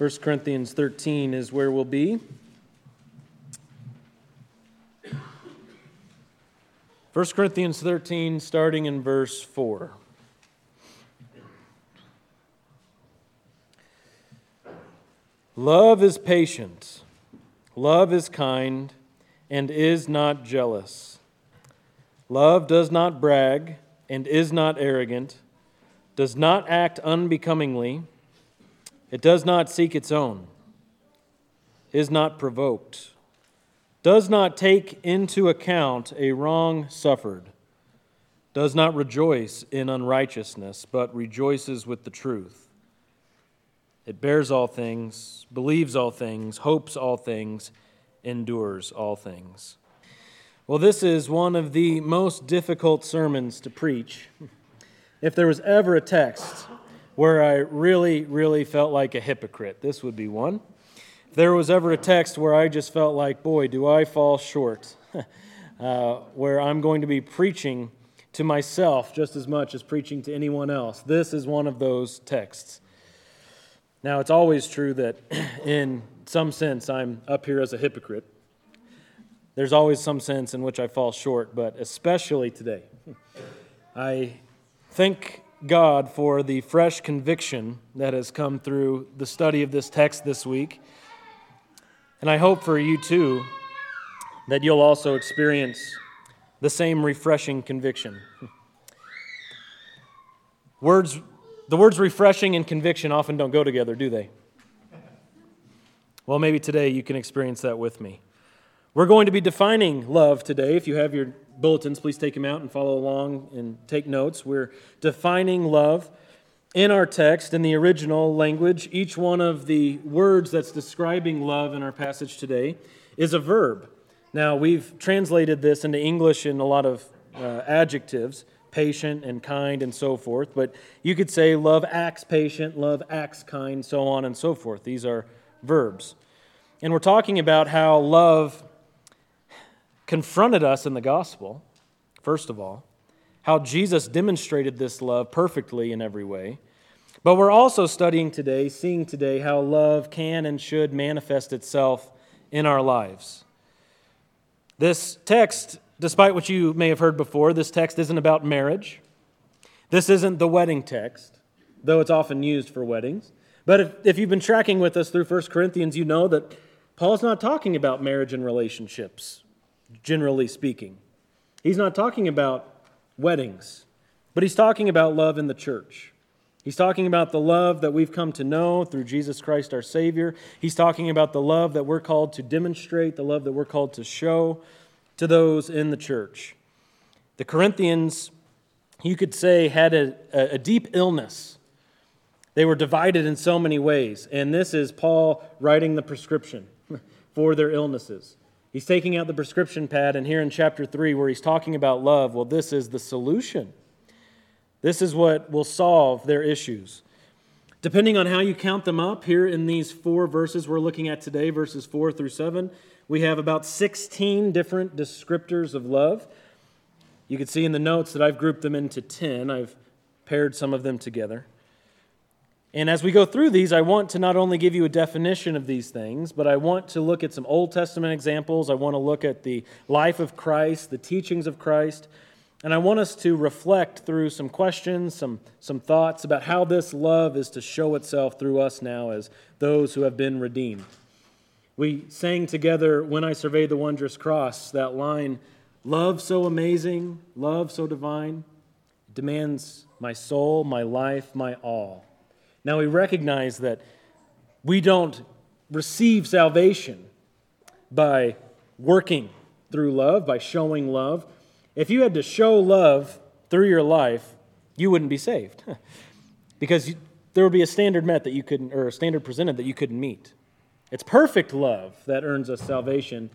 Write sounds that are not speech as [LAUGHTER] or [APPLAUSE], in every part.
1 Corinthians 13 is where we'll be. 1 Corinthians 13, starting in verse 4. Love is patient, love is kind, and is not jealous. Love does not brag and is not arrogant, does not act unbecomingly it does not seek its own, is not provoked, does not take into account a wrong suffered, does not rejoice in unrighteousness, but rejoices with the truth. It bears all things, believes all things, hopes all things, endures all things. Well, this is one of the most difficult sermons to preach. If there was ever a text where I really, really felt like a hypocrite. This would be one. If there was ever a text where I just felt like, boy, do I fall short, [LAUGHS] uh, where I'm going to be preaching to myself just as much as preaching to anyone else, this is one of those texts. Now, it's always true that [CLEARS THROAT] in some sense I'm up here as a hypocrite. There's always some sense in which I fall short, but especially today. [LAUGHS] I think God for the fresh conviction that has come through the study of this text this week. And I hope for you too that you'll also experience the same refreshing conviction. [LAUGHS] Words, the words refreshing and conviction often don't go together, do they? Well, maybe today you can experience that with me. We're going to be defining love today. If you have your bulletins, please take them out and follow along and take notes. We're defining love in our text, in the original language. Each one of the words that's describing love in our passage today is a verb. Now, we've translated this into English in a lot of uh, adjectives patient and kind and so forth, but you could say love acts patient, love acts kind, so on and so forth. These are verbs. And we're talking about how love confronted us in the gospel, first of all, how Jesus demonstrated this love perfectly in every way. But we're also studying today, seeing today, how love can and should manifest itself in our lives. This text, despite what you may have heard before, this text isn't about marriage. This isn't the wedding text, though it's often used for weddings. But if, if you've been tracking with us through 1 Corinthians, you know that Paul's not talking about marriage and relationships generally speaking. He's not talking about weddings, but he's talking about love in the church. He's talking about the love that we've come to know through Jesus Christ our Savior. He's talking about the love that we're called to demonstrate, the love that we're called to show to those in the church. The Corinthians, you could say, had a, a deep illness. They were divided in so many ways, and this is Paul writing the prescription [LAUGHS] for their illnesses. He's taking out the prescription pad, and here in chapter 3, where he's talking about love, well, this is the solution. This is what will solve their issues. Depending on how you count them up, here in these four verses we're looking at today, verses 4 through 7, we have about 16 different descriptors of love. You can see in the notes that I've grouped them into 10. I've paired some of them together. And as we go through these, I want to not only give you a definition of these things, but I want to look at some Old Testament examples. I want to look at the life of Christ, the teachings of Christ. And I want us to reflect through some questions, some, some thoughts about how this love is to show itself through us now as those who have been redeemed. We sang together, When I Survey the Wondrous Cross, that line, Love so amazing, love so divine, demands my soul, my life, my all. Now we recognize that we don't receive salvation by working through love, by showing love. If you had to show love through your life, you wouldn't be saved [LAUGHS] because you, there would be a standard met that you couldn't, or a standard presented that you couldn't meet. It's perfect love that earns us salvation,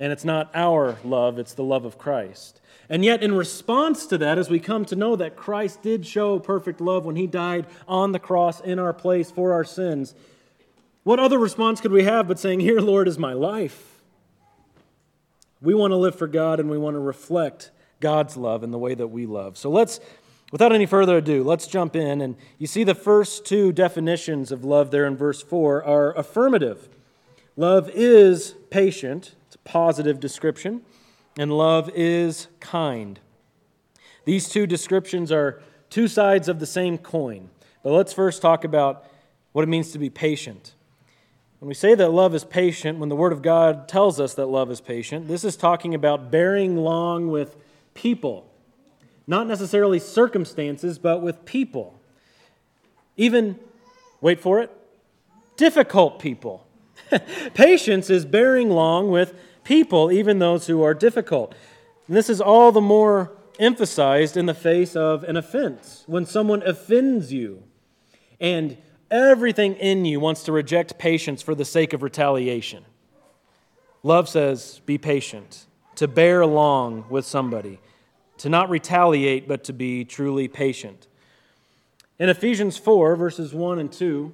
and it's not our love, it's the love of Christ. And yet, in response to that, as we come to know that Christ did show perfect love when he died on the cross in our place for our sins, what other response could we have but saying, Here, Lord, is my life? We want to live for God and we want to reflect God's love in the way that we love. So let's Without any further ado, let's jump in. And you see the first two definitions of love there in verse 4 are affirmative. Love is patient, it's a positive description, and love is kind. These two descriptions are two sides of the same coin. But let's first talk about what it means to be patient. When we say that love is patient, when the Word of God tells us that love is patient, this is talking about bearing long with people. Not necessarily circumstances, but with people. Even, wait for it, difficult people. [LAUGHS] Patience is bearing long with people, even those who are difficult. And this is all the more emphasized in the face of an offense. When someone offends you and everything in you wants to reject patience for the sake of retaliation. Love says, be patient, to bear along with somebody, to not retaliate, but to be truly patient. In Ephesians 4, verses 1 and 2,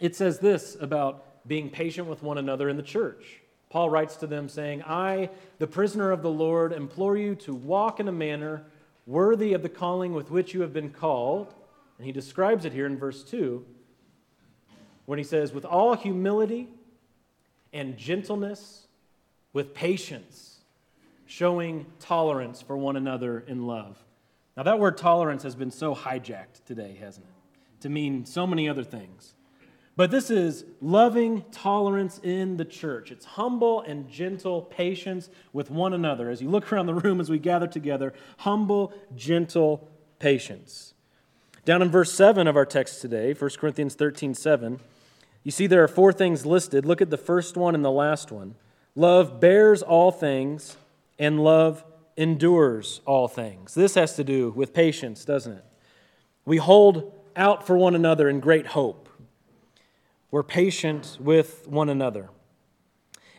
it says this about being patient with one another in the church. Paul writes to them, saying, I, the prisoner of the Lord, implore you to walk in a manner worthy of the calling with which you have been called. And he describes it here in verse 2 when he says, with all humility and gentleness, with patience, showing tolerance for one another in love. Now, that word tolerance has been so hijacked today, hasn't it? To mean so many other things. But this is loving tolerance in the church. It's humble and gentle patience with one another. As you look around the room as we gather together, humble, gentle patience. Down in verse 7 of our text today, 1 Corinthians 13 7, you see there are four things listed. Look at the first one and the last one. Love bears all things, and love endures all things. This has to do with patience, doesn't it? We hold out for one another in great hope. We're patient with one another.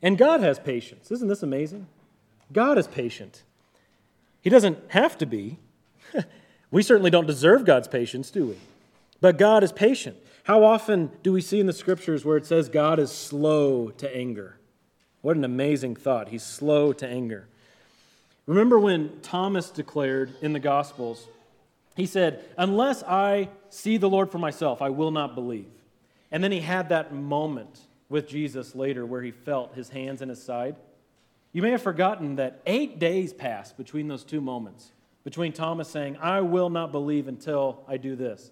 And God has patience. Isn't this amazing? God is patient. He doesn't have to be. [LAUGHS] we certainly don't deserve God's patience, do we? But God is patient. How often do we see in the scriptures where it says God is slow to anger? What an amazing thought. He's slow to anger. Remember when Thomas declared in the Gospels, he said, Unless I see the Lord for myself, I will not believe. And then he had that moment with Jesus later where he felt his hands in his side. You may have forgotten that eight days passed between those two moments, between Thomas saying, I will not believe until I do this.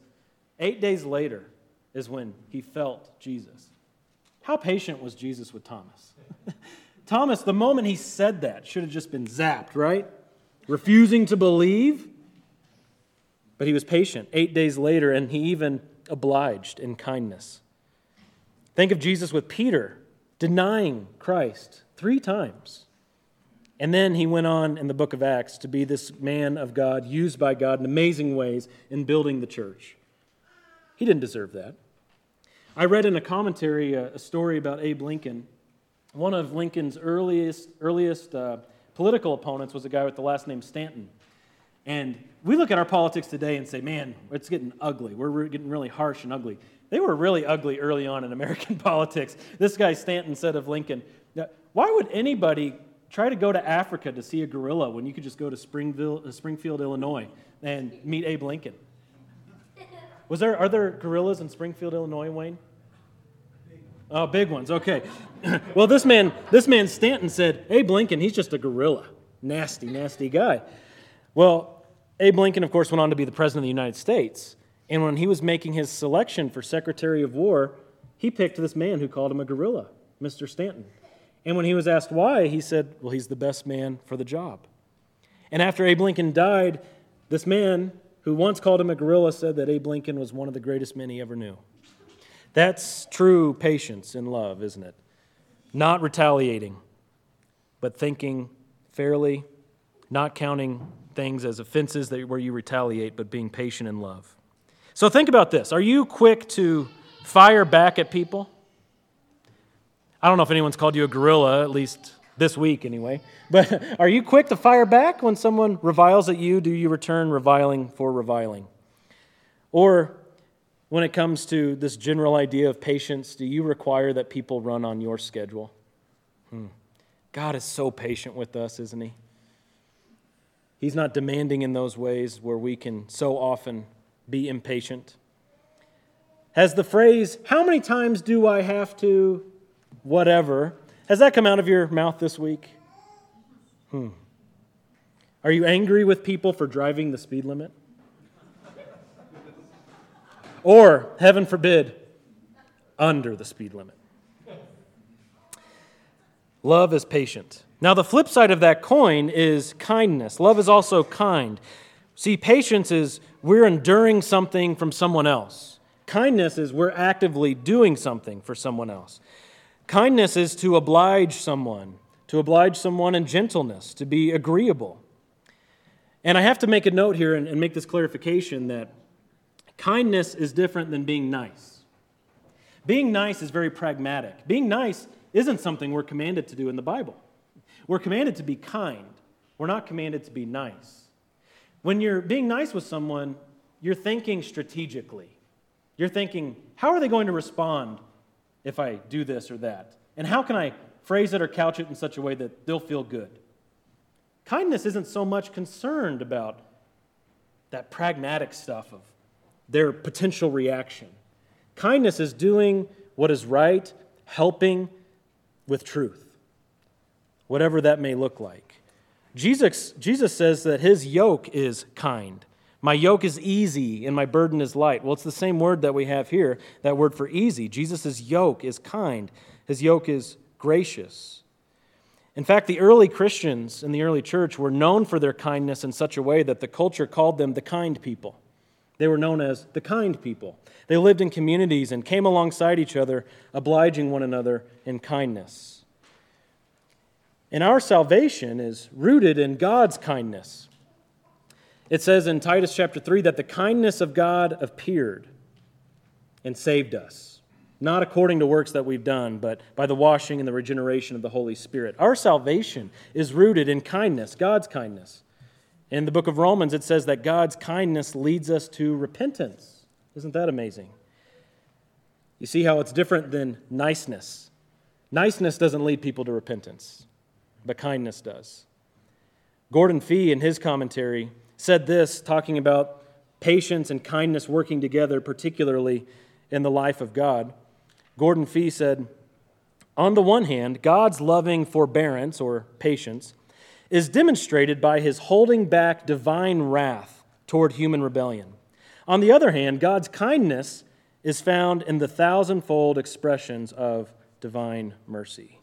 Eight days later is when he felt Jesus. How patient was Jesus with Thomas? [LAUGHS] Thomas, the moment he said that, should have just been zapped, right? Refusing to believe. But he was patient eight days later, and he even obliged in kindness. Think of Jesus with Peter denying Christ three times. And then he went on in the book of Acts to be this man of God, used by God in amazing ways in building the church. He didn't deserve that. I read in a commentary a, a story about Abe Lincoln. One of Lincoln's earliest, earliest uh, political opponents was a guy with the last name Stanton. And we look at our politics today and say, man, it's getting ugly. We're getting really harsh and ugly. They were really ugly early on in American [LAUGHS] politics. This guy Stanton said of Lincoln, Why would anybody try to go to Africa to see a gorilla when you could just go to Springfield, uh, Springfield Illinois, and meet Abe Lincoln? [LAUGHS] Was there, are there gorillas in Springfield, Illinois, Wayne? Oh, big ones. Okay. [CLEARS THROAT] well, this man, this man Stanton said, Abe Lincoln, he's just a gorilla. Nasty, nasty guy. Well, Abe Lincoln, of course, went on to be the president of the United States. And when he was making his selection for Secretary of War, he picked this man who called him a gorilla, Mr. Stanton. And when he was asked why, he said, Well, he's the best man for the job. And after Abe Lincoln died, this man who once called him a gorilla said that Abe Lincoln was one of the greatest men he ever knew. That's true patience in love, isn't it? Not retaliating, but thinking fairly, not counting things as offenses that, where you retaliate, but being patient in love. So think about this. Are you quick to fire back at people? I don't know if anyone's called you a gorilla, at least this week anyway. [LAUGHS] But are you quick to fire back when someone reviles at you? Do you return reviling for reviling? Or when it comes to this general idea of patience, do you require that people run on your schedule? Hmm. God is so patient with us, isn't He? He's not demanding in those ways where we can so often be impatient. Has the phrase, How many times do I have to, whatever, has that come out of your mouth this week? Hmm. Are you angry with people for driving the speed limit? Or, heaven forbid, under the speed limit? Love is patient. Now, the flip side of that coin is kindness. Love is also kind. See, patience is we're enduring something from someone else. Kindness is we're actively doing something for someone else. Kindness is to oblige someone, to oblige someone in gentleness, to be agreeable. And I have to make a note here and, and make this clarification that kindness is different than being nice. Being nice is very pragmatic. Being nice isn't something we're commanded to do in the Bible. We're commanded to be kind, we're not commanded to be nice. When you're being nice with someone, you're thinking strategically. You're thinking, how are they going to respond if I do this or that? And how can I phrase it or couch it in such a way that they'll feel good? Kindness isn't so much concerned about that pragmatic stuff of their potential reaction. Kindness is doing what is right, helping with truth, whatever that may look like. Jesus, Jesus says that his yoke is kind. My yoke is easy and my burden is light. Well, it's the same word that we have here, that word for easy. Jesus' yoke is kind, his yoke is gracious. In fact, the early Christians in the early church were known for their kindness in such a way that the culture called them the kind people. They were known as the kind people. They lived in communities and came alongside each other, obliging one another in kindness. And our salvation is rooted in God's kindness. It says in Titus chapter 3 that the kindness of God appeared and saved us not according to works that we've done, but by the washing and the regeneration of the Holy Spirit. Our salvation is rooted in kindness, God's kindness. In the book of Romans, it says that God's kindness leads us to repentance. Isn't that amazing? You see how it's different than niceness. Niceness doesn't lead people to repentance, but kindness does. Gordon Fee, in his commentary, said this, talking about patience and kindness working together, particularly in the life of God. Gordon Fee said, On the one hand, God's loving forbearance or patience is demonstrated by his holding back divine wrath toward human rebellion. On the other hand, God's kindness is found in the thousandfold expressions of divine mercy.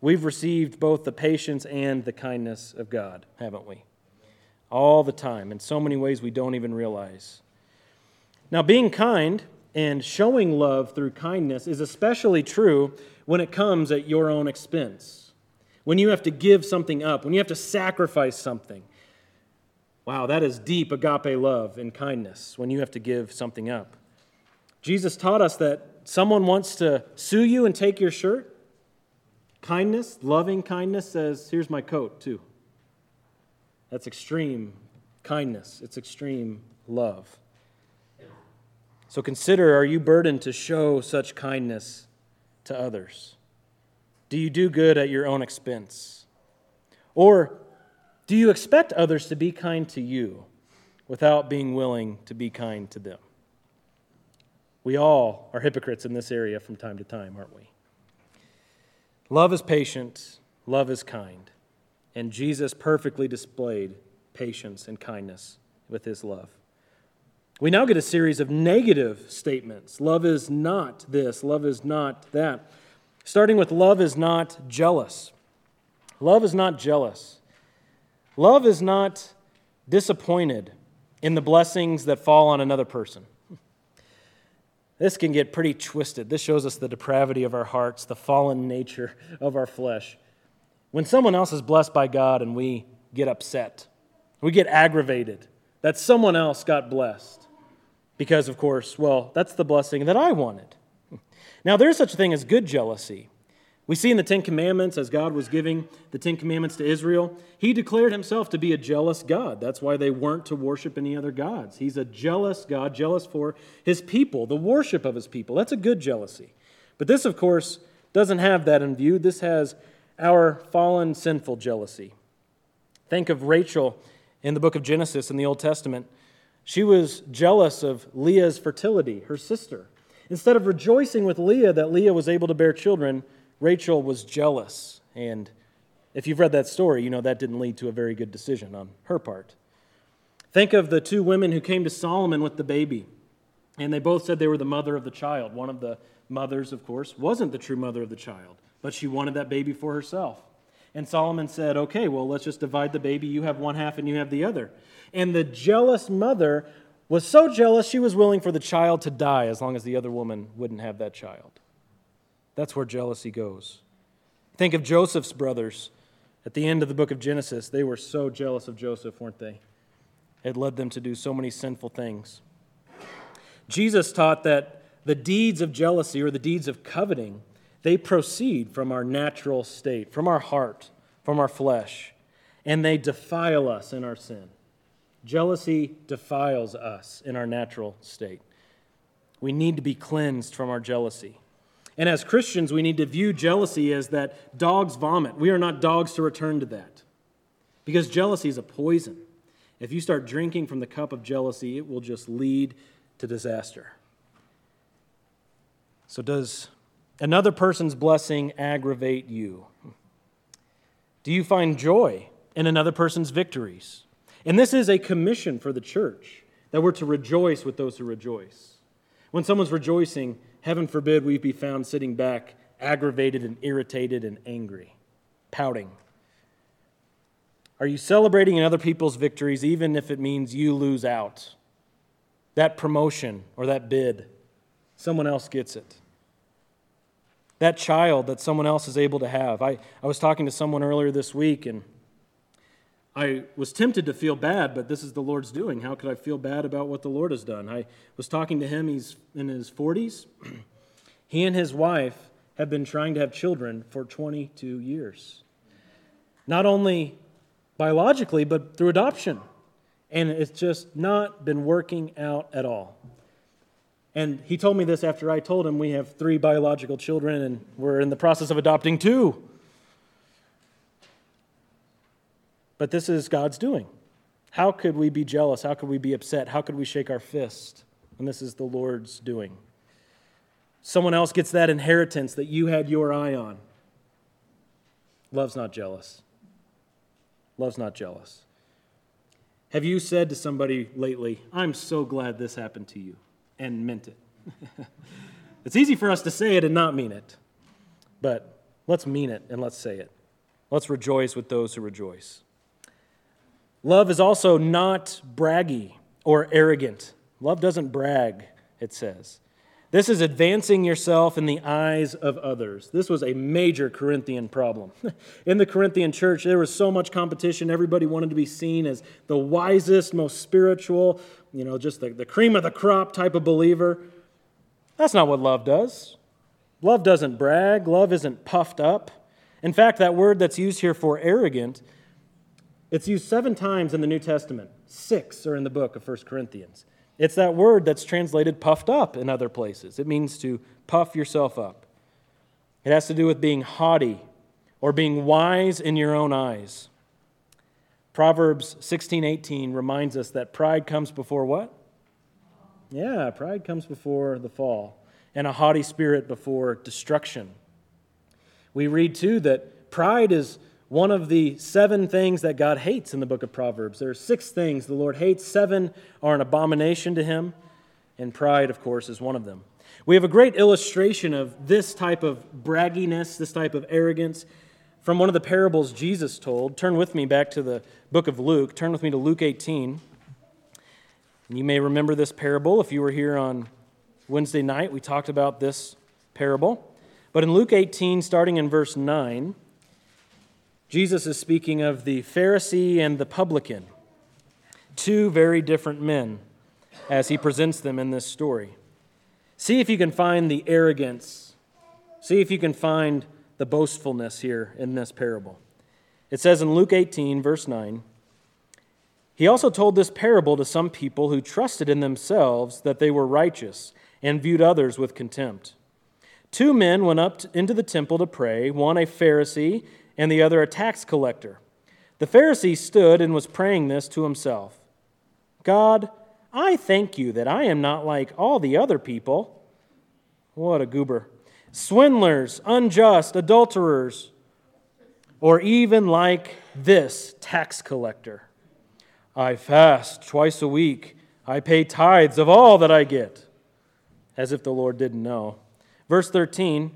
We've received both the patience and the kindness of God, haven't we? All the time, in so many ways we don't even realize. Now, being kind and showing love through kindness is especially true when it comes at your own expense. When you have to give something up, when you have to sacrifice something. Wow, that is deep agape love and kindness when you have to give something up. Jesus taught us that someone wants to sue you and take your shirt. Kindness, loving kindness says, Here's my coat, too. That's extreme kindness, it's extreme love. So consider are you burdened to show such kindness to others? Do you do good at your own expense? Or do you expect others to be kind to you without being willing to be kind to them? We all are hypocrites in this area from time to time, aren't we? Love is patient, love is kind, and Jesus perfectly displayed patience and kindness with his love. We now get a series of negative statements. Love is not this, love is not that. Starting with love is not jealous. Love is not jealous. Love is not disappointed in the blessings that fall on another person. This can get pretty twisted. This shows us the depravity of our hearts, the fallen nature of our flesh. When someone else is blessed by God and we get upset, we get aggravated that someone else got blessed. Because, of course, well, that's the blessing that I wanted. [LAUGHS] Now, there's such a thing as good jealousy. We see in the Ten Commandments, as God was giving the Ten Commandments to Israel, He declared Himself to be a jealous God. That's why they weren't to worship any other gods. He's a jealous God, jealous for His people, the worship of His people. That's a good jealousy. But this, of course, doesn't have that in view. This has our fallen, sinful jealousy. Think of Rachel in the book of Genesis in the Old Testament, she was jealous of Leah's fertility, her sister. Instead of rejoicing with Leah that Leah was able to bear children, Rachel was jealous. And if you've read that story, you know that didn't lead to a very good decision on her part. Think of the two women who came to Solomon with the baby, and they both said they were the mother of the child. One of the mothers, of course, wasn't the true mother of the child, but she wanted that baby for herself. And Solomon said, Okay, well, let's just divide the baby. You have one half and you have the other. And the jealous mother was so jealous she was willing for the child to die as long as the other woman wouldn't have that child. That's where jealousy goes. Think of Joseph's brothers. At the end of the book of Genesis, they were so jealous of Joseph, weren't they? It led them to do so many sinful things. Jesus taught that the deeds of jealousy or the deeds of coveting they proceed from our natural state, from our heart, from our flesh, and they defile us in our sin. Jealousy defiles us in our natural state. We need to be cleansed from our jealousy. And as Christians, we need to view jealousy as that dog's vomit. We are not dogs to return to that. Because jealousy is a poison. If you start drinking from the cup of jealousy, it will just lead to disaster. So, does another person's blessing aggravate you? Do you find joy in another person's victories? And this is a commission for the church that we're to rejoice with those who rejoice. When someone's rejoicing, heaven forbid we be found sitting back, aggravated and irritated and angry, pouting. Are you celebrating in other people's victories, even if it means you lose out? That promotion or that bid, someone else gets it that child that someone else is able to have. I, I was talking to someone earlier this week, and I was tempted to feel bad, but this is the Lord's doing. How could I feel bad about what the Lord has done? I was talking to him, he's in his 40s. [CLEARS THROAT] he and his wife have been trying to have children for 22 years. Not only biologically, but through adoption. And it's just not been working out at all. And he told me this after I told him we have three biological children and we're in the process of adopting two. But this is God's doing. How could we be jealous? How could we be upset? How could we shake our fist when this is the Lord's doing? Someone else gets that inheritance that you had your eye on. Love's not jealous. Love's not jealous. Have you said to somebody lately, I'm so glad this happened to you? and meant it. [LAUGHS] it's easy for us to say it and not mean it, but let's mean it and let's say it. Let's rejoice with those who rejoice. Love is also not braggy or arrogant. Love doesn't brag, it says. This is advancing yourself in the eyes of others. This was a major Corinthian problem. [LAUGHS] in the Corinthian church, there was so much competition. Everybody wanted to be seen as the wisest, most spiritual, you know, just the, the cream of the crop type of believer. That's not what love does. Love doesn't brag, love isn't puffed up. In fact, that word that's used here for arrogant, it's used seven times in the New Testament. Six are in the book of 1 Corinthians. It's that word that's translated puffed up in other places. It means to puff yourself up. It has to do with being haughty or being wise in your own eyes. Proverbs 16:18 reminds us that pride comes before what? Yeah, pride comes before the fall, and a haughty spirit before destruction. We read too that pride is one of the seven things that God hates in the book of Proverbs. There are six things the Lord hates, seven are an abomination to him, and pride, of course, is one of them. We have a great illustration of this type of bragginess, this type of arrogance, from one of the parables Jesus told. Turn with me back to the book of Luke. Turn with me to Luke 18. You may remember this parable if you were here on Wednesday night. We talked about this parable. But in Luke 18, starting in verse 9, Jesus is speaking of the Pharisee and the publican, two very different men, as he presents them in this story. See if you can find the arrogance, see if you can find the boastfulness here in this parable. It says in Luke 18, verse 9, he also told this parable to some people who trusted in themselves that they were righteous and viewed others with contempt. Two men went up into the temple to pray, one a Pharisee and the other a tax collector. The Pharisee stood and was praying this to himself God, I thank you that I am not like all the other people. What a goober. Swindlers, unjust, adulterers, or even like this tax collector. I fast twice a week. I pay tithes of all that I get. As if the Lord didn't know. Verse 13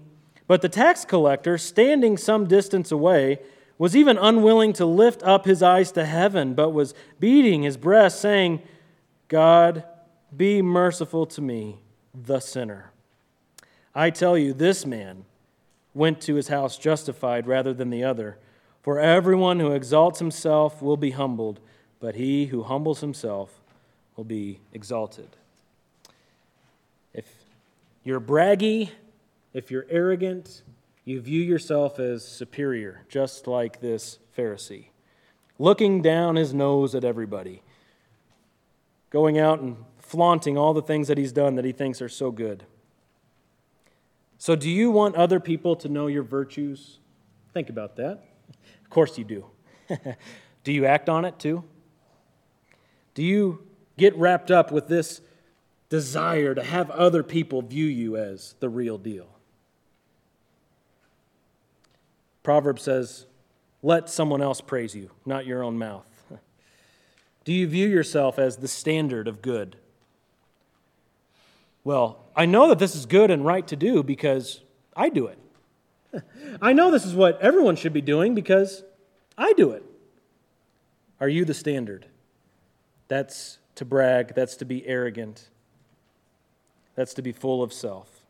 But the tax collector, standing some distance away, was even unwilling to lift up his eyes to heaven, but was beating his breast, saying, God, be merciful to me, the sinner. I tell you, this man went to his house justified rather than the other. For everyone who exalts himself will be humbled, but he who humbles himself will be exalted. If you're braggy, if you're arrogant, you view yourself as superior, just like this Pharisee, looking down his nose at everybody, going out and flaunting all the things that he's done that he thinks are so good. So, do you want other people to know your virtues? Think about that. Of course, you do. [LAUGHS] do you act on it too? Do you get wrapped up with this desire to have other people view you as the real deal? Proverbs says, Let someone else praise you, not your own mouth. [LAUGHS] Do you view yourself as the standard of good? Well, I know that this is good and right to do because I do it. [LAUGHS] I know this is what everyone should be doing because I do it. Are you the standard? That's to brag, that's to be arrogant, that's to be full of self.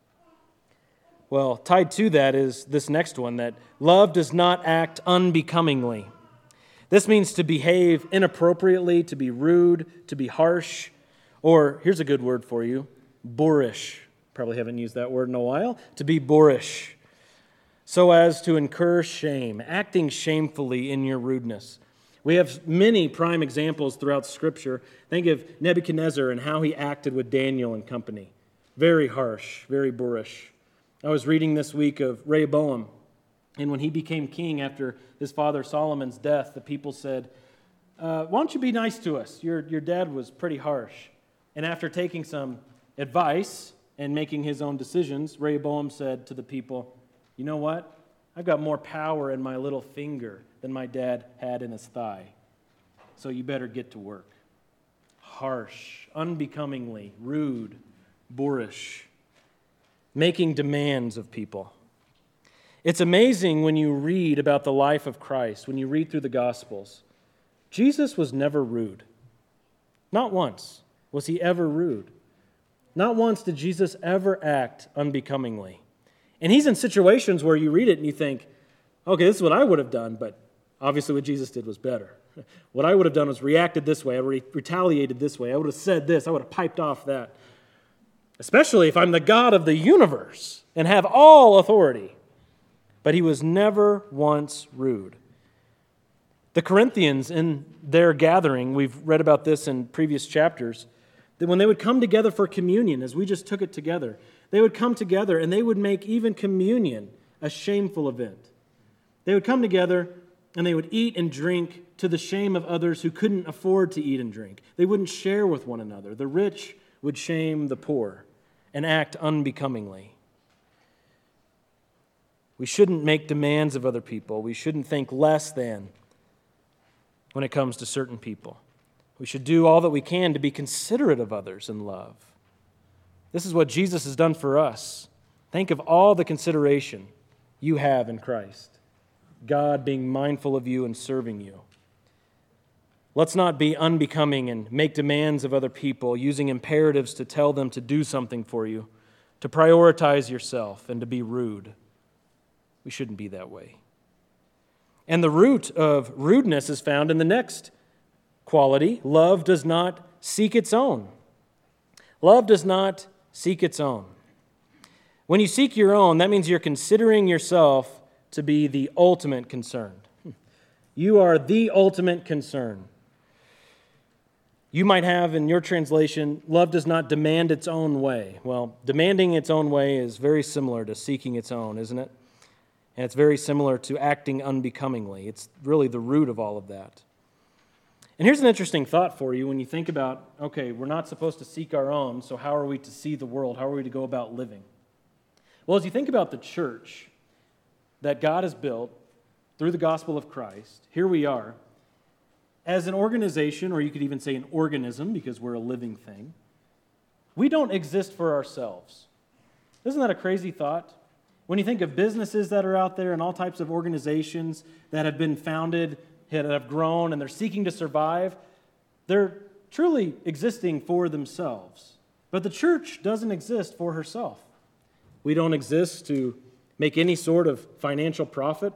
Well, tied to that is this next one that love does not act unbecomingly. This means to behave inappropriately, to be rude, to be harsh, or here's a good word for you boorish. Probably haven't used that word in a while. To be boorish, so as to incur shame, acting shamefully in your rudeness. We have many prime examples throughout Scripture. Think of Nebuchadnezzar and how he acted with Daniel and company. Very harsh, very boorish. I was reading this week of Rehoboam, and when he became king after his father Solomon's death, the people said, uh, Why don't you be nice to us? Your, your dad was pretty harsh. And after taking some advice and making his own decisions, Rehoboam said to the people, You know what? I've got more power in my little finger than my dad had in his thigh. So you better get to work. Harsh, unbecomingly, rude, boorish making demands of people. It's amazing when you read about the life of Christ, when you read through the Gospels. Jesus was never rude. Not once was he ever rude. Not once did Jesus ever act unbecomingly. And he's in situations where you read it and you think, okay, this is what I would have done, but obviously what Jesus did was better. [LAUGHS] What I would have done was reacted this way, I would have retaliated this way, I would have said this, I would have piped off that especially if I'm the God of the universe and have all authority. But he was never once rude. The Corinthians, in their gathering, we've read about this in previous chapters, that when they would come together for communion, as we just took it together, they would come together and they would make even communion a shameful event. They would come together and they would eat and drink to the shame of others who couldn't afford to eat and drink. They wouldn't share with one another. The rich would shame the poor and act unbecomingly. We shouldn't make demands of other people. We shouldn't think less than when it comes to certain people. We should do all that we can to be considerate of others in love. This is what Jesus has done for us. Think of all the consideration you have in Christ, God being mindful of you and serving you. Let's not be unbecoming and make demands of other people, using imperatives to tell them to do something for you, to prioritize yourself, and to be rude. We shouldn't be that way. And the root of rudeness is found in the next quality love does not seek its own. Love does not seek its own. When you seek your own, that means you're considering yourself to be the ultimate concern. Hmm. You are the ultimate concern. You might have in your translation, love does not demand its own way. Well, demanding its own way is very similar to seeking its own, isn't it? And it's very similar to acting unbecomingly. It's really the root of all of that. And here's an interesting thought for you when you think about okay, we're not supposed to seek our own, so how are we to see the world? How are we to go about living? Well, as you think about the church that God has built through the gospel of Christ, here we are. As an organization, or you could even say an organism because we're a living thing, we don't exist for ourselves. Isn't that a crazy thought? When you think of businesses that are out there and all types of organizations that have been founded, that have grown, and they're seeking to survive, they're truly existing for themselves. But the church doesn't exist for herself. We don't exist to make any sort of financial profit.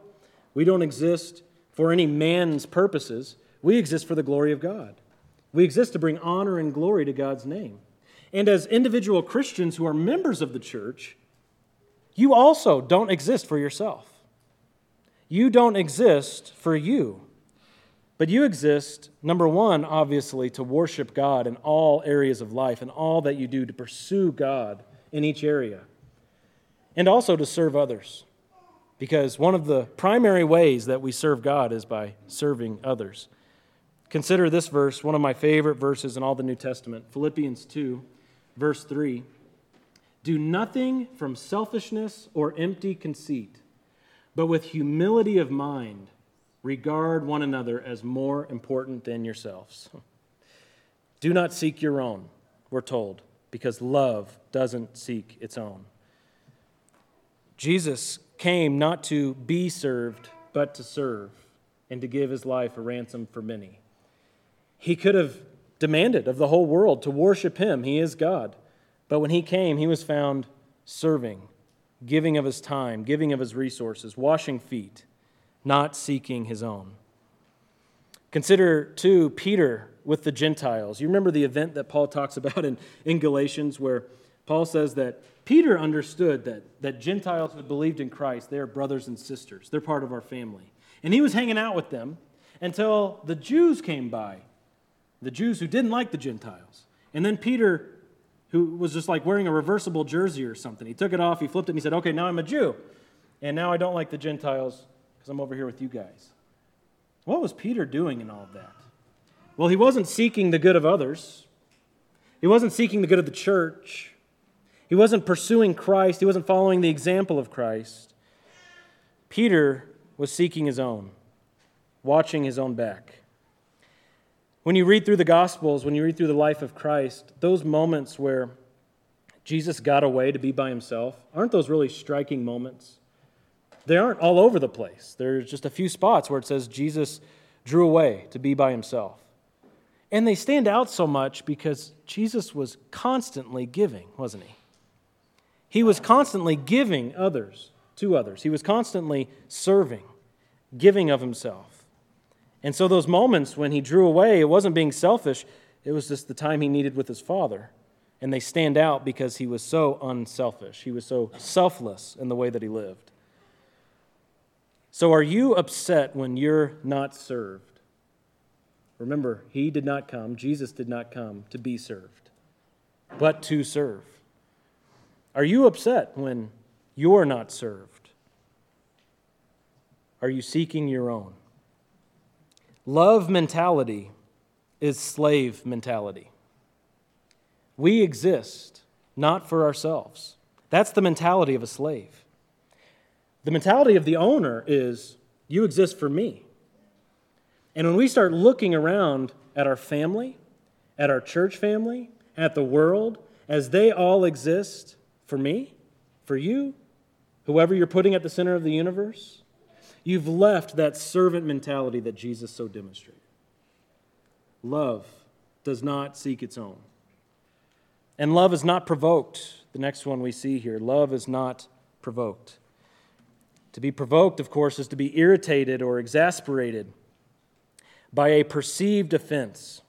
We don't exist for any man's purposes. We exist for the glory of God. We exist to bring honor and glory to God's name. And as individual Christians who are members of the church, you also don't exist for yourself. You don't exist for you. But you exist, number one, obviously, to worship God in all areas of life and all that you do to pursue God in each area, and also to serve others. Because one of the primary ways that we serve God is by serving others. Consider this verse, one of my favorite verses in all the New Testament Philippians 2, verse 3. Do nothing from selfishness or empty conceit, but with humility of mind regard one another as more important than yourselves. [LAUGHS] Do not seek your own, we're told, because love doesn't seek its own. Jesus came not to be served, but to serve, and to give his life a ransom for many. He could have demanded of the whole world to worship him. He is God. But when he came, he was found serving, giving of his time, giving of his resources, washing feet, not seeking his own. Consider, too, Peter with the Gentiles. You remember the event that Paul talks [LAUGHS] about in, in Galatians, where Paul says that Peter understood that, that Gentiles who believed in Christ, they're brothers and sisters, they're part of our family. And he was hanging out with them until the Jews came by, the Jews who didn't like the Gentiles. And then Peter, who was just like wearing a reversible jersey or something, he took it off, he flipped it, and he said, Okay, now I'm a Jew. And now I don't like the Gentiles because I'm over here with you guys. What was Peter doing in all of that? Well, he wasn't seeking the good of others, he wasn't seeking the good of the church, he wasn't pursuing Christ, he wasn't following the example of Christ. Peter was seeking his own, watching his own back. When you read through the Gospels, when you read through the life of Christ, those moments where Jesus got away to be by himself, aren't those really striking moments? They aren't all over the place. There's just a few spots where it says Jesus drew away to be by himself. And they stand out so much because Jesus was constantly giving, wasn't he? He was constantly giving others to others. He was constantly serving, giving of himself. And so, those moments when he drew away, it wasn't being selfish, it was just the time he needed with his Father. And they stand out because he was so unselfish. He was so selfless in the way that he lived. So, are you upset when you're not served? Remember, he did not come, Jesus did not come to be served, but to serve. Are you upset when you're not served? Are you seeking your own? Love mentality is slave mentality. We exist not for ourselves. That's the mentality of a slave. The mentality of the owner is you exist for me. And when we start looking around at our family, at our church family, at the world, as they all exist for me, for you, whoever you're putting at the center of the universe, you've left that servant mentality that Jesus so demonstrated. Love does not seek its own. And love is not provoked. The next one we see here love is not provoked. To be provoked, of course, is to be irritated or exasperated by a perceived offense.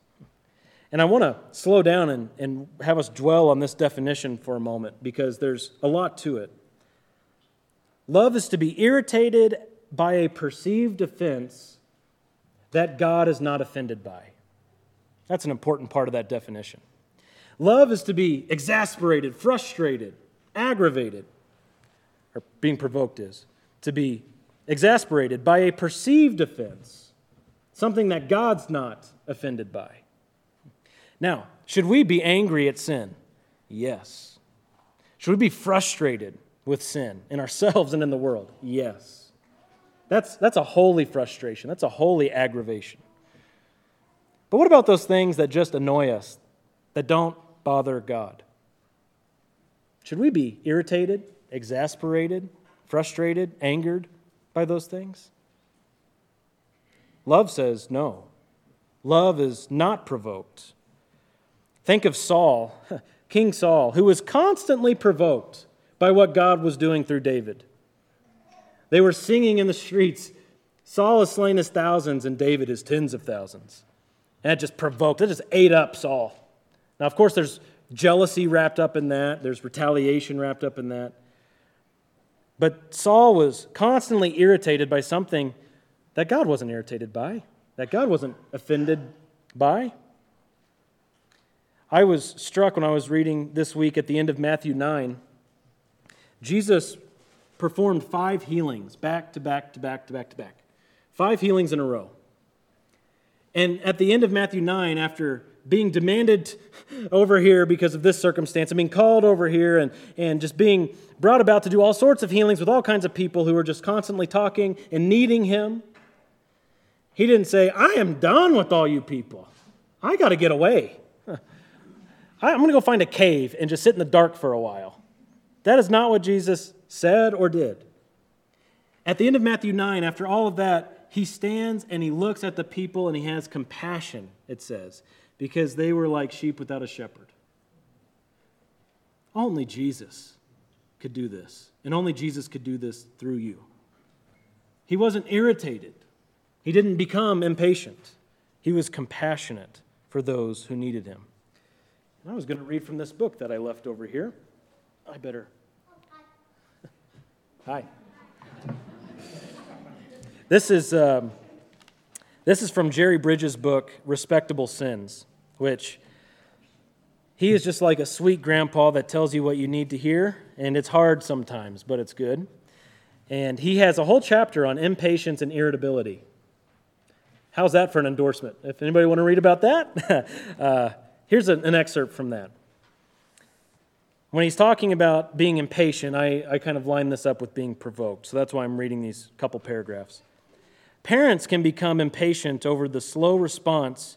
And I want to slow down and, and have us dwell on this definition for a moment because there's a lot to it. Love is to be irritated by a perceived offense that God is not offended by. That's an important part of that definition. Love is to be exasperated, frustrated, aggravated, or being provoked is to be exasperated by a perceived offense, something that God's not offended by. Now, should we be angry at sin? Yes. Should we be frustrated with sin in ourselves and in the world? Yes. That's, that's a holy frustration, that's a holy aggravation. But what about those things that just annoy us, that don't bother God? Should we be irritated, exasperated, frustrated, angered by those things? Love says no. Love is not provoked. Think of Saul, [LAUGHS] King Saul, who was constantly provoked by what God was doing through David. They were singing in the streets, Saul has slain his thousands and David his tens of thousands. And that just provoked, it just ate up Saul. Now, of course, there's jealousy wrapped up in that, there's retaliation wrapped up in that. But Saul was constantly irritated by something that God wasn't irritated by, that God wasn't offended by. I was struck when I was reading this week at the end of Matthew 9. Jesus performed five healings back to back to back to back to back. Five healings in a row. And at the end of Matthew 9, after being demanded over here because of this circumstance and being called over here and, and just being brought about to do all sorts of healings with all kinds of people who were just constantly talking and needing him. He didn't say, I am done with all you people. I got to get away. [LAUGHS] I'm going to go find a cave and just sit in the dark for a while. That is not what Jesus said or did. At the end of Matthew 9, after all of that, he stands and he looks at the people and he has compassion, it says because they were like sheep without a shepherd. Only Jesus could do this, and only Jesus could do this through you. He wasn't irritated, he didn't become impatient. He was compassionate for those who needed him. And I was going to read from this book that I left over here. I better. Hi. This is. Um, this is from Jerry Bridges' book, Respectable Sins, which he is just like a sweet grandpa that tells you what you need to hear, and it's hard sometimes, but it's good. And he has a whole chapter on impatience and irritability. How's that for an endorsement? If anybody want to read about that, [LAUGHS] uh, here's an excerpt from that. When he's talking about being impatient, I, I kind of line this up with being provoked. So that's why I'm reading these couple paragraphs. Parents can become impatient over the slow response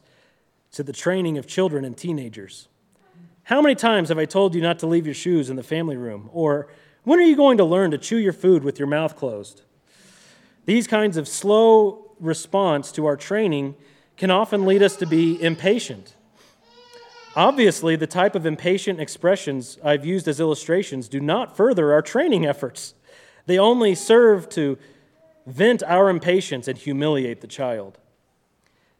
to the training of children and teenagers. How many times have I told you not to leave your shoes in the family room? Or, when are you going to learn to chew your food with your mouth closed? These kinds of slow response to our training can often lead us to be impatient. Obviously, the type of impatient expressions I've used as illustrations do not further our training efforts. They only serve to vent our impatience and humiliate the child.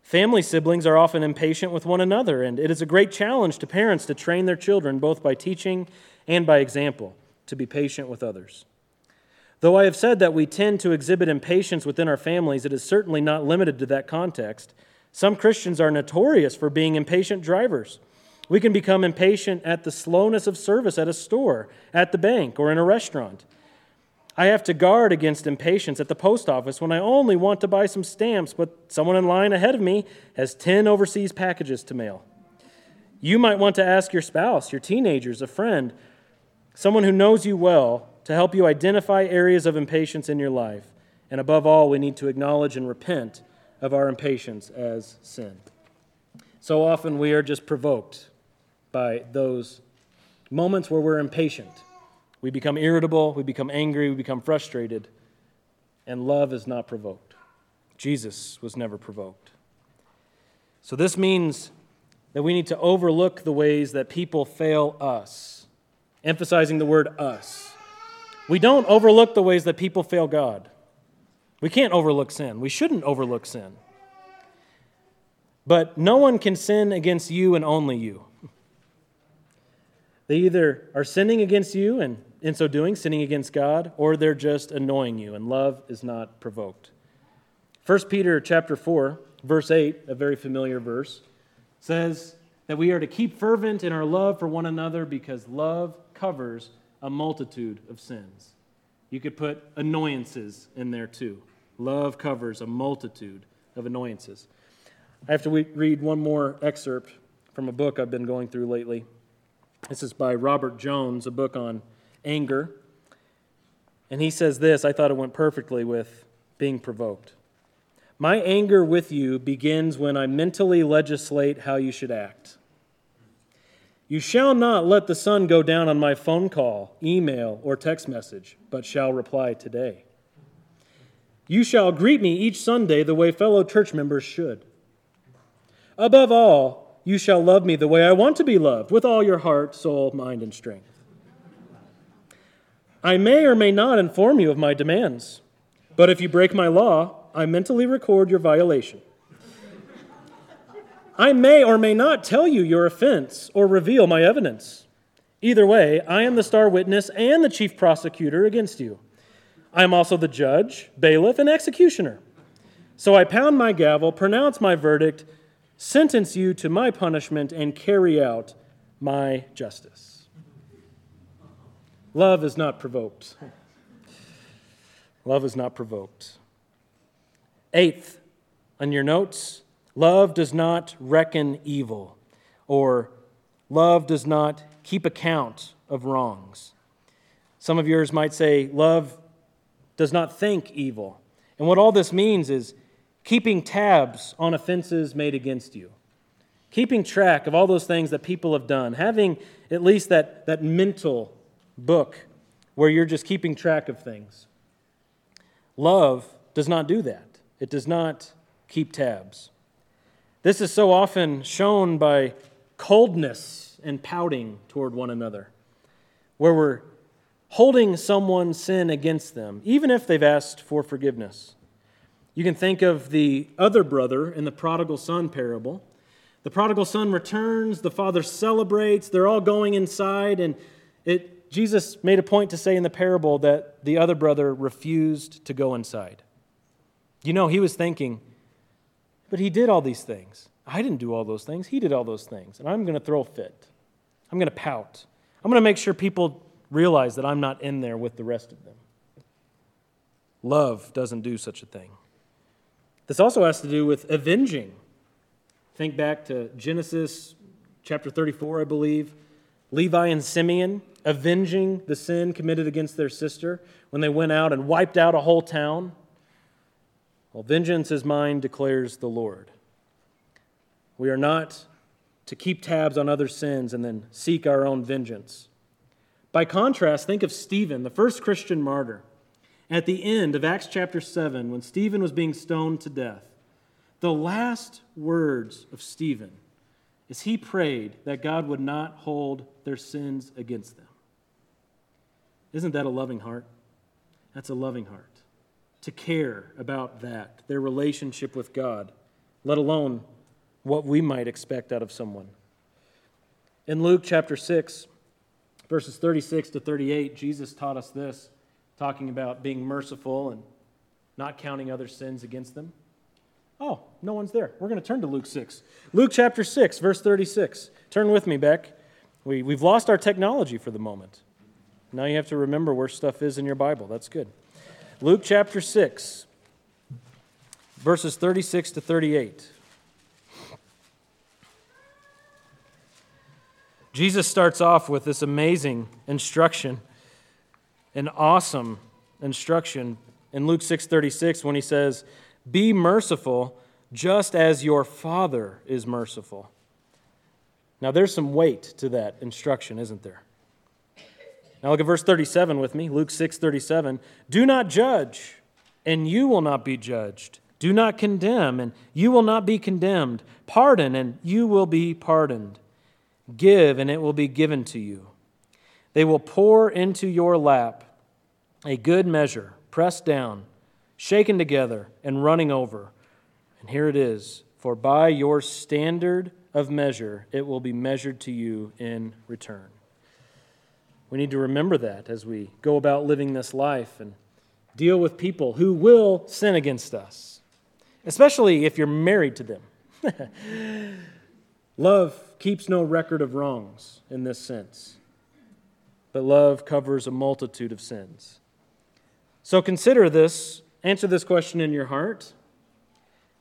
Family siblings are often impatient with one another, and it is a great challenge to parents to train their children, both by teaching and by example, to be patient with others. Though I have said that we tend to exhibit impatience within our families, it is certainly not limited to that context. Some Christians are notorious for being impatient drivers. We can become impatient at the slowness of service at a store, at the bank, or in a restaurant. I have to guard against impatience at the post office when I only want to buy some stamps, but someone in line ahead of me has 10 overseas packages to mail. You might want to ask your spouse, your teenagers, a friend, someone who knows you well, to help you identify areas of impatience in your life. And above all, we need to acknowledge and repent of our impatience as sin. So often we are just provoked by those moments where we're impatient we become irritable, we become angry, we become frustrated, and love is not provoked. Jesus was never provoked. So this means that we need to overlook the ways that people fail us, emphasizing the word us. We don't overlook the ways that people fail God. We can't overlook sin. We shouldn't overlook sin. But no one can sin against you and only you. They either are sinning against you and in so doing, sinning against God, or they're just annoying you, and love is not provoked. 1 Peter chapter 4, verse 8, a very familiar verse, says that we are to keep fervent in our love for one another because love covers a multitude of sins. You could put annoyances in there too. Love covers a multitude of annoyances. I have to read one more excerpt from a book I've been going through lately. This is by Robert Jones, a book on anger. And he says this I thought it went perfectly with being provoked. My anger with you begins when I mentally legislate how you should act. You shall not let the sun go down on my phone call, email, or text message, but shall reply today. You shall greet me each Sunday the way fellow church members should. Above all, you shall love me the way I want to be loved, with all your heart, soul, mind, and strength. I may or may not inform you of my demands, but if you break my law, I mentally record your violation. I may or may not tell you your offense or reveal my evidence. Either way, I am the star witness and the chief prosecutor against you. I am also the judge, bailiff, and executioner. So I pound my gavel, pronounce my verdict, sentence you to my punishment, and carry out my justice. Love is not provoked. Love is not provoked. Eighth, on your notes, love does not reckon evil, or love does not keep account of wrongs. Some of yours might say, love does not think evil. And what all this means is keeping tabs on offenses made against you, keeping track of all those things that people have done, having at least that, that mental book where you're just keeping track of things. Love does not do that, it does not keep tabs. This is so often shown by coldness and pouting toward one another, where we're holding someone's sin against them, even if they've asked for forgiveness. You can think of the other brother in the prodigal son parable. The prodigal son returns, the father celebrates, they're all going inside, and it, Jesus made a point to say in the parable that the other brother refused to go inside. You know, he was thinking, but he did all these things. I didn't do all those things. He did all those things. And I'm going to throw a fit. I'm going to pout. I'm going to make sure people realize that I'm not in there with the rest of them. Love doesn't do such a thing. This also has to do with avenging. Think back to Genesis chapter 34, I believe. Levi and Simeon avenging the sin committed against their sister when they went out and wiped out a whole town. Well, vengeance is mine, declares the Lord. We are not to keep tabs on other sins and then seek our own vengeance. By contrast, think of Stephen, the first Christian martyr. At the end of Acts chapter 7, when Stephen was being stoned to death, the last words of Stephen is he prayed that God would not hold their sins against them. Isn't that a loving heart? That's a loving heart. To care about that, their relationship with God, let alone what we might expect out of someone. In Luke chapter 6, verses 36 to 38, Jesus taught us this talking about being merciful and not counting other sins against them. Oh, no one's there. We're going to turn to Luke 6. Luke chapter 6, verse 36. Turn with me, Beck. We, we've lost our technology for the moment. Now you have to remember where stuff is in your Bible. That's good. Luke chapter 6, verses 36 to 38. Jesus starts off with this amazing instruction an awesome instruction in Luke 6:36 when he says, "Be merciful just as your Father is merciful." Now there's some weight to that instruction, isn't there? Now look at verse 37 with me, Luke 6:37. "Do not judge, and you will not be judged. Do not condemn, and you will not be condemned. Pardon, and you will be pardoned. Give, and it will be given to you." They will pour into your lap a good measure, pressed down, shaken together, and running over. And here it is For by your standard of measure, it will be measured to you in return. We need to remember that as we go about living this life and deal with people who will sin against us, especially if you're married to them. [LAUGHS] Love keeps no record of wrongs in this sense but love covers a multitude of sins. So consider this, answer this question in your heart.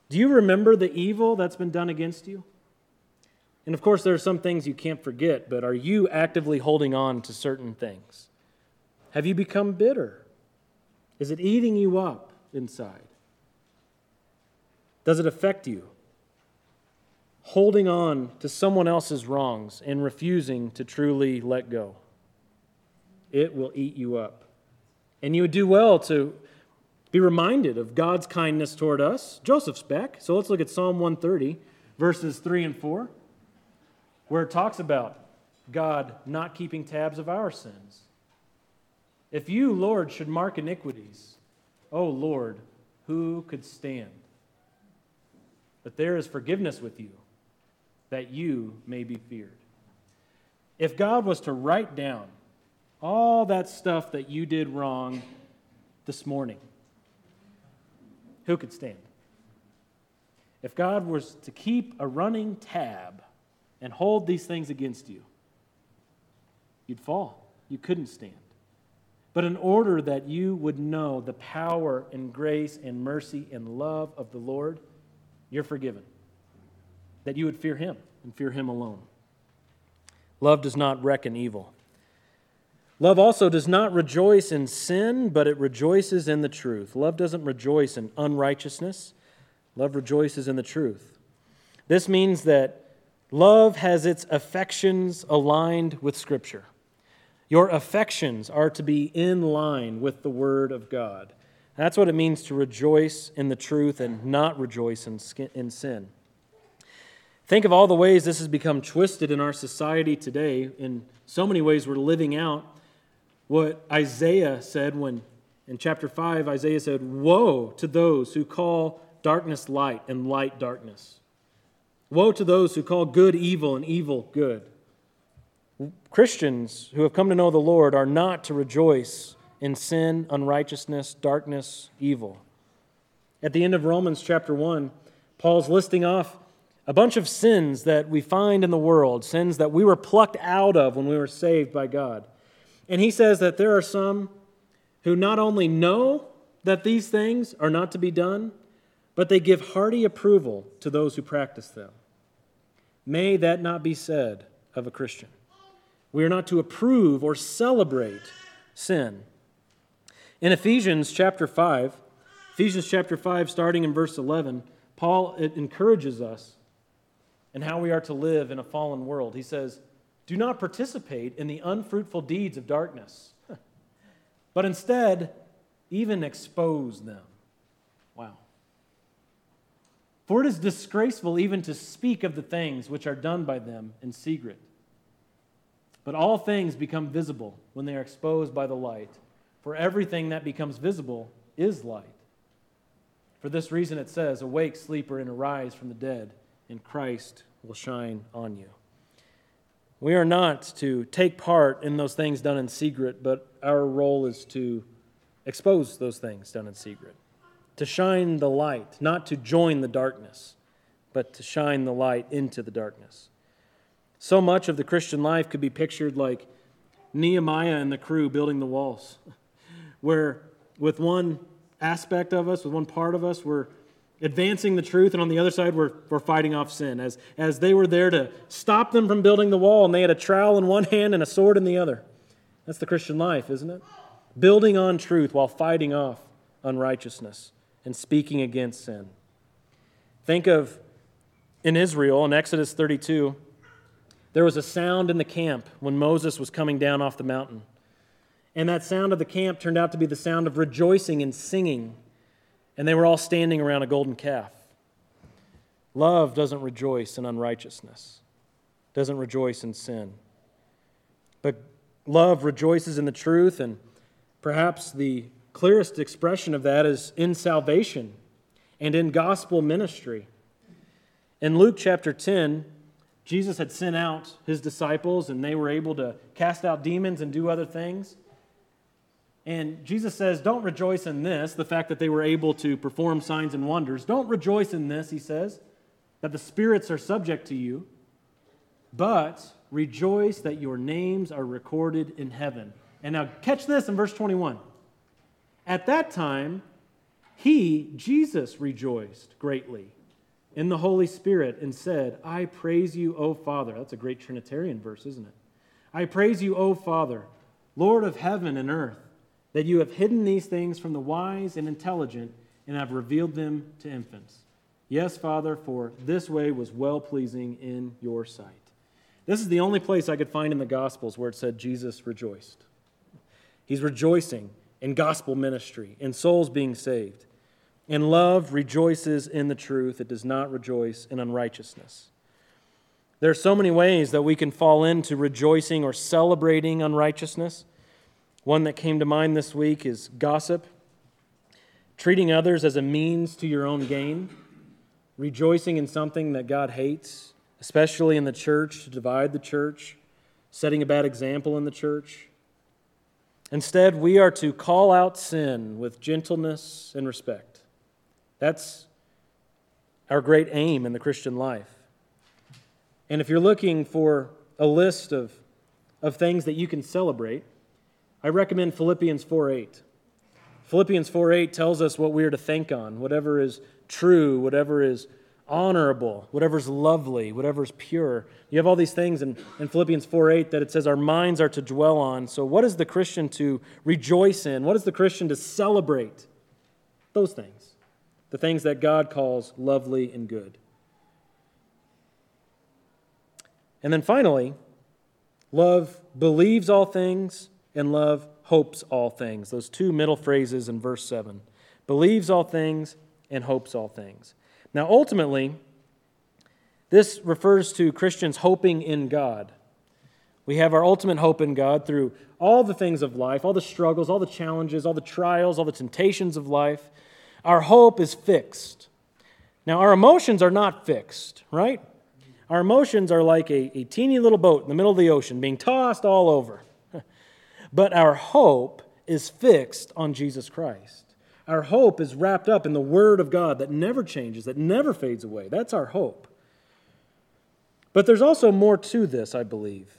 Do you remember the evil that's been done against you? And of course, there are some things you can't forget, but are you actively holding on to certain things? Have you become bitter? Is it eating you up inside? Does it affect you? Holding on to someone else's wrongs and refusing to truly let go. It will eat you up. And you would do well to be reminded of God's kindness toward us. Joseph's back. So let's look at Psalm 130, verses 3 and 4, where it talks about God not keeping tabs of our sins. If you, Lord, should mark iniquities, O Lord, who could stand? But there is forgiveness with you, that you may be feared. If God was to write down all that stuff that you did wrong this morning, who could stand? If God was to keep a running tab and hold these things against you, you'd fall. You couldn't stand. But in order that you would know the power and grace and mercy and love of the Lord, you're forgiven. That you would fear Him and fear Him alone. Love does not reckon evil. Love also does not rejoice in sin, but it rejoices in the truth. Love doesn't rejoice in unrighteousness, love rejoices in the truth. This means that love has its affections aligned with Scripture. Your affections are to be in line with the Word of God. That's what it means to rejoice in the truth and not rejoice in, in sin. Think of all the ways this has become twisted in our society today. In so many ways, we're living out what Isaiah said when, in chapter 5, Isaiah said, Woe to those who call darkness light and light darkness. Woe to those who call good evil and evil good. Christians who have come to know the Lord are not to rejoice in sin, unrighteousness, darkness, evil. At the end of Romans chapter 1, Paul's listing off a bunch of sins that we find in the world, sins that we were plucked out of when we were saved by God. And he says that there are some who not only know that these things are not to be done, but they give hearty approval to those who practice them. May that not be said of a Christian. We are not to approve or celebrate sin. In Ephesians chapter 5, Ephesians chapter 5, starting in verse 11, Paul encourages us in how we are to live in a fallen world. He says, Do not participate in the unfruitful deeds of darkness, [LAUGHS] but instead, even expose them. Wow. For it is disgraceful even to speak of the things which are done by them in secret. But all things become visible when they are exposed by the light, for everything that becomes visible is light. For this reason it says, Awake, sleeper, and arise from the dead, and Christ will shine on you. We are not to take part in those things done in secret, but our role is to expose those things done in secret, to shine the light, not to join the darkness, but to shine the light into the darkness. So much of the Christian life could be pictured like Nehemiah and the crew building the walls, [LAUGHS] where with one aspect of us, with one part of us, we're advancing the truth, and on the other side, we're, we're fighting off sin. As, as they were there to stop them from building the wall, and they had a trowel in one hand and a sword in the other. That's the Christian life, isn't it? Building on truth while fighting off unrighteousness and speaking against sin. Think of in Israel, in Exodus 32, there was a sound in the camp when Moses was coming down off the mountain. And that sound of the camp turned out to be the sound of rejoicing and singing. And they were all standing around a golden calf. Love doesn't rejoice in unrighteousness, doesn't rejoice in sin. But love rejoices in the truth, and perhaps the clearest expression of that is in salvation and in gospel ministry. In Luke chapter 10, Jesus had sent out his disciples and they were able to cast out demons and do other things. And Jesus says, Don't rejoice in this, the fact that they were able to perform signs and wonders. Don't rejoice in this, he says, that the spirits are subject to you, but rejoice that your names are recorded in heaven. And now catch this in verse 21. At that time, he, Jesus, rejoiced greatly in the Holy Spirit and said, I praise you, O Father. That's a great Trinitarian verse, isn't it? I praise you, O Father, Lord of heaven and earth, that you have hidden these things from the wise and intelligent and have revealed them to infants. Yes, Father, for this way was well pleasing in your sight. This is the only place I could find in the Gospels where it said Jesus rejoiced. He's rejoicing in gospel ministry, in souls being saved. And love rejoices in the truth, it does not rejoice in unrighteousness. There are so many ways that we can fall into rejoicing or celebrating unrighteousness. One that came to mind this week is gossip, treating others as a means to your own gain, rejoicing in something that God hates, especially in the church, to divide the church, setting a bad example in the church. Instead, we are to call out sin with gentleness and respect. That's our great aim in the Christian life. And if you're looking for a list of, of things that you can celebrate, I recommend Philippians 4 8. Philippians 4 8 tells us what we are to think on, whatever is true, whatever is honorable, whatever's lovely, whatever's pure. You have all these things in, in Philippians 4 8 that it says our minds are to dwell on. So, what is the Christian to rejoice in? What is the Christian to celebrate? Those things. The things that God calls lovely and good. And then finally, love believes all things and love hopes all things. Those two middle phrases in verse 7 believes all things and hopes all things. Now, ultimately, this refers to Christians hoping in God. We have our ultimate hope in God through all the things of life, all the struggles, all the challenges, all the trials, all the temptations of life. Our hope is fixed. Now, our emotions are not fixed, right? Our emotions are like a, a teeny little boat in the middle of the ocean being tossed all over. But our hope is fixed on Jesus Christ. Our hope is wrapped up in the Word of God that never changes, that never fades away. That's our hope. But there's also more to this, I believe.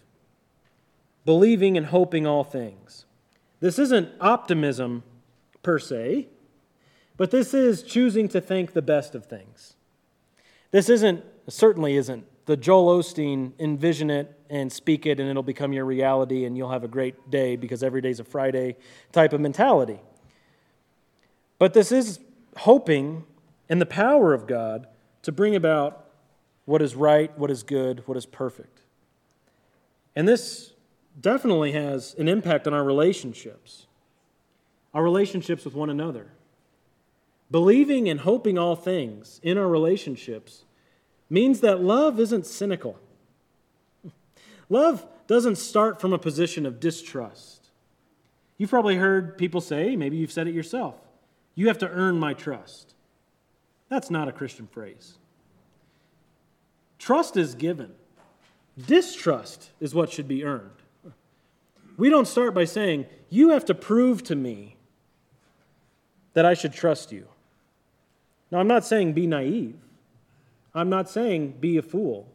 Believing and hoping all things. This isn't optimism per se, but this is choosing to think the best of things. This isn't, certainly isn't, the Joel Osteen envision it and speak it and it'll become your reality and you'll have a great day because every day's a Friday type of mentality. But this is hoping in the power of God to bring about what is right, what is good, what is perfect. And this definitely has an impact on our relationships, our relationships with one another. Believing and hoping all things in our relationships means that love isn't cynical. Love doesn't start from a position of distrust. You've probably heard people say, maybe you've said it yourself, you have to earn my trust. That's not a Christian phrase. Trust is given, distrust is what should be earned. We don't start by saying, You have to prove to me that I should trust you. Now, I'm not saying be naive. I'm not saying be a fool.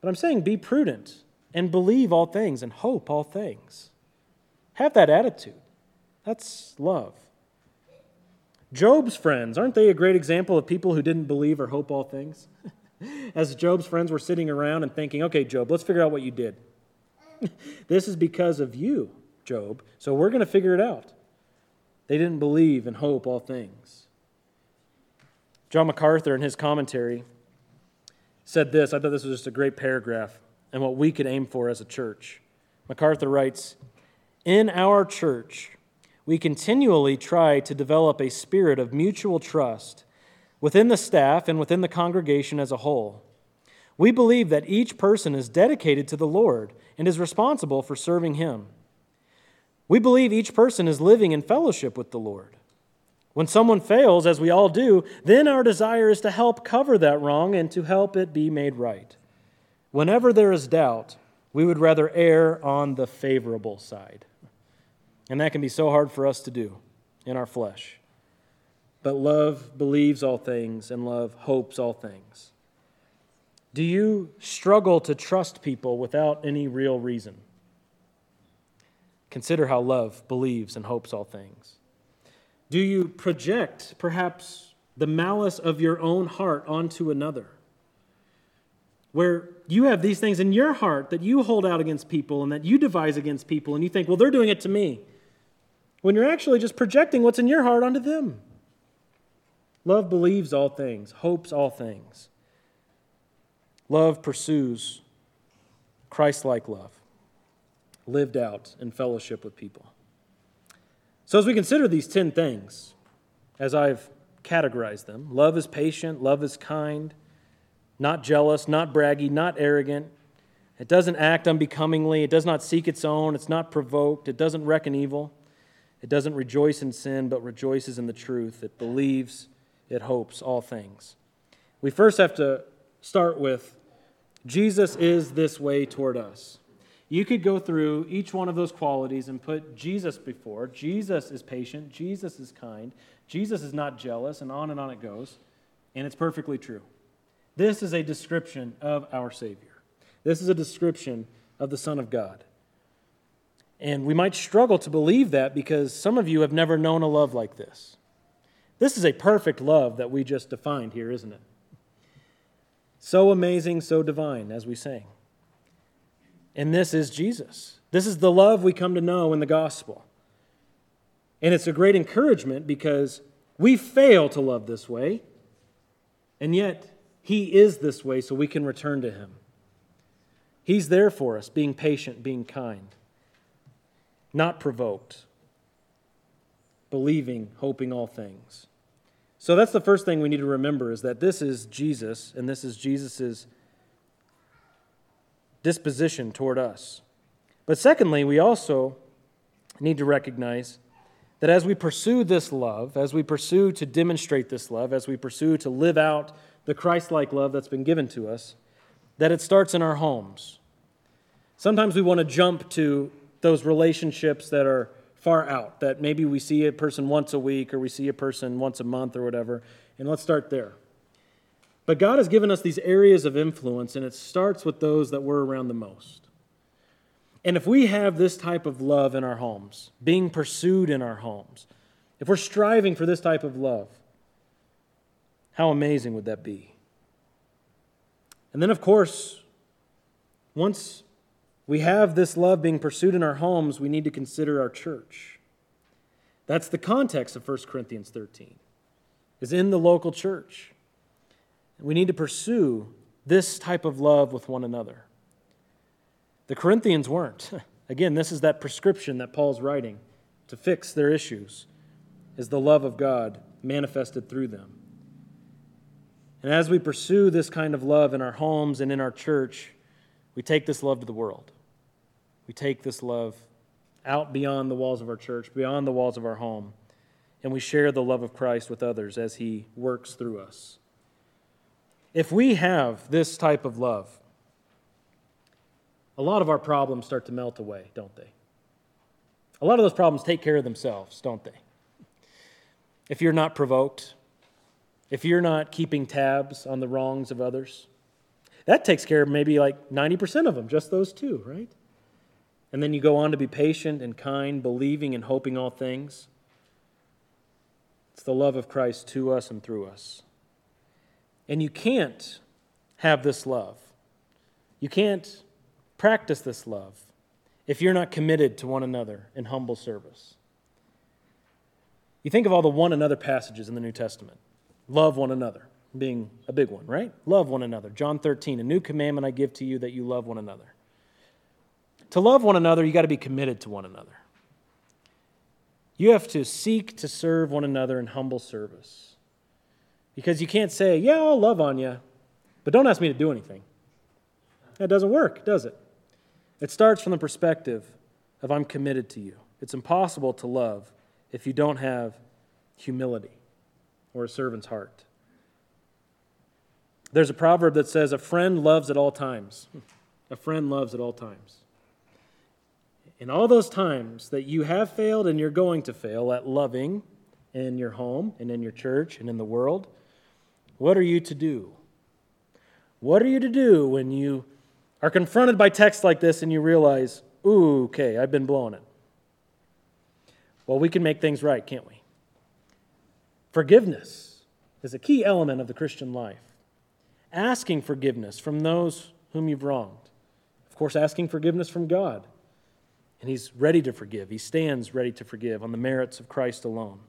But I'm saying be prudent and believe all things and hope all things. Have that attitude. That's love. Job's friends, aren't they a great example of people who didn't believe or hope all things? [LAUGHS] As Job's friends were sitting around and thinking, okay, Job, let's figure out what you did. [LAUGHS] this is because of you, Job, so we're going to figure it out. They didn't believe and hope all things. John MacArthur, in his commentary, said this. I thought this was just a great paragraph and what we could aim for as a church. MacArthur writes In our church, we continually try to develop a spirit of mutual trust within the staff and within the congregation as a whole. We believe that each person is dedicated to the Lord and is responsible for serving Him. We believe each person is living in fellowship with the Lord. When someone fails, as we all do, then our desire is to help cover that wrong and to help it be made right. Whenever there is doubt, we would rather err on the favorable side. And that can be so hard for us to do in our flesh. But love believes all things, and love hopes all things. Do you struggle to trust people without any real reason? Consider how love believes and hopes all things. Do you project, perhaps, the malice of your own heart onto another? Where you have these things in your heart that you hold out against people and that you devise against people, and you think, well, they're doing it to me. When you're actually just projecting what's in your heart onto them. Love believes all things, hopes all things. Love pursues Christ like love, lived out in fellowship with people. So, as we consider these 10 things, as I've categorized them, love is patient, love is kind, not jealous, not braggy, not arrogant. It doesn't act unbecomingly, it does not seek its own, it's not provoked, it doesn't reckon evil, it doesn't rejoice in sin, but rejoices in the truth. It believes, it hopes all things. We first have to start with Jesus is this way toward us. You could go through each one of those qualities and put Jesus before. Jesus is patient, Jesus is kind, Jesus is not jealous, and on and on it goes. And it's perfectly true. This is a description of our Savior. This is a description of the Son of God. And we might struggle to believe that because some of you have never known a love like this. This is a perfect love that we just defined here, isn't it? So amazing, so divine, as we sang. And this is Jesus. This is the love we come to know in the gospel. And it's a great encouragement because we fail to love this way, and yet He is this way so we can return to Him. He's there for us, being patient, being kind, not provoked, believing, hoping all things. So that's the first thing we need to remember is that this is Jesus and this is Jesus' disposition toward us. But secondly, we also need to recognize that as we pursue this love, as we pursue to demonstrate this love, as we pursue to live out the Christ like love that's been given to us, that it starts in our homes. Sometimes we want to jump to those relationships that are far out, that maybe we see a person once a week or we see a person once a month or whatever, and let's start there. But God has given us these areas of influence, and it starts with those that we're around the most. And if we have this type of love in our homes, being pursued in our homes, if we're striving for this type of love, how amazing would that be? And then, of course, once we have this love being pursued in our homes, we need to consider our church. That's the context of 1 Corinthians 13, is in the local church. We need to pursue this type of love with one another. The Corinthians weren't. [LAUGHS] Again, this is that prescription that Paul's writing to fix their issues, is the love of God manifested through them. And as we pursue this kind of love in our homes and in our church, we take this love to the world. We take this love out beyond the walls of our church, beyond the walls of our home, and we share the love of Christ with others as He works through us. If we have this type of love, a lot of our problems start to melt away, don't they? A lot of those problems take care of themselves, don't they? If you're not provoked, if you're not keeping tabs on the wrongs of others, that takes care of maybe like 90% of them, just those two, right? And then you go on to be patient and kind, believing and hoping all things. It's the love of Christ to us and through us. And you can't have this love. You can't practice this love if you're not committed to one another in humble service. You think of all the one another passages in the New Testament. Love one another being a big one, right? Love one another. John 13, a new commandment I give to you that you love one another. To love one another, you got to be committed to one another. You have to seek to serve one another in humble service. Because you can't say, Yeah, I'll love on you, but don't ask me to do anything. That doesn't work, does it? It starts from the perspective of I'm committed to you. It's impossible to love if you don't have humility or a servant's heart. There's a proverb that says, A friend loves at all times. Hmm. A friend loves at all times in all those times that you have failed and you're going to fail at loving in your home and in your church and in the world, what are you to do? What are you to do when you are confronted by text like this and you realize, ooh, okay, I've been blowing it? Well, we can make things right, can't we? Forgiveness is a key element of the Christian life. Asking forgiveness from those whom you've wronged. Of course, asking forgiveness from God. And He's ready to forgive. He stands ready to forgive on the merits of Christ alone.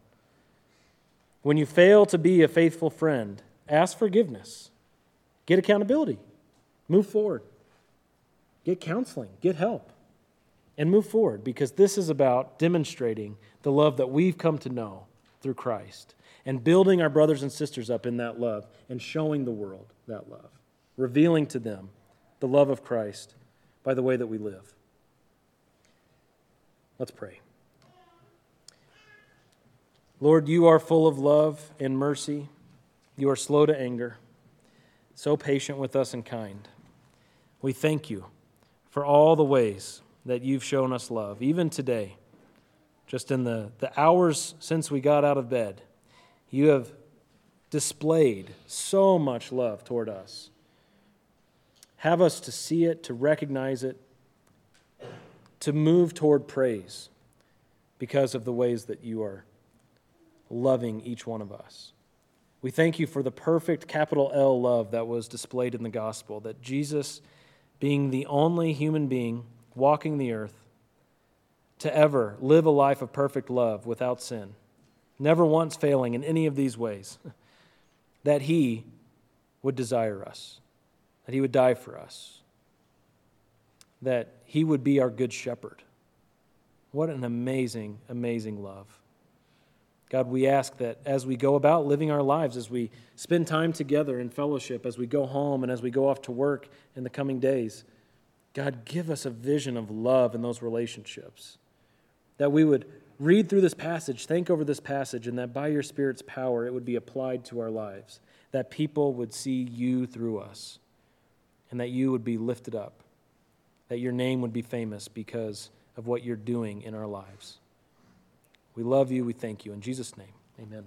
When you fail to be a faithful friend, ask forgiveness, get accountability, move forward, get counseling, get help, and move forward because this is about demonstrating the love that we've come to know through Christ and building our brothers and sisters up in that love and showing the world that love, revealing to them the love of Christ by the way that we live. Let's pray. Lord, you are full of love and mercy. You are slow to anger, so patient with us and kind. We thank you for all the ways that you've shown us love, even today, just in the, the hours since we got out of bed. You have displayed so much love toward us. Have us to see it, to recognize it, to move toward praise because of the ways that you are loving each one of us. We thank you for the perfect capital L love that was displayed in the gospel, that Jesus, being the only human being walking the earth, to ever live a life of perfect love without sin, never once failing in any of these ways, [LAUGHS] that he would desire us, that he would die for us, that he would be our good shepherd. What an amazing, amazing love. God, we ask that as we go about living our lives, as we spend time together in fellowship, as we go home and as we go off to work in the coming days, God, give us a vision of love in those relationships. That we would read through this passage, think over this passage, and that by your Spirit's power it would be applied to our lives. That people would see you through us, and that you would be lifted up, that your name would be famous because of what you're doing in our lives. We love you. We thank you. In Jesus' name, amen.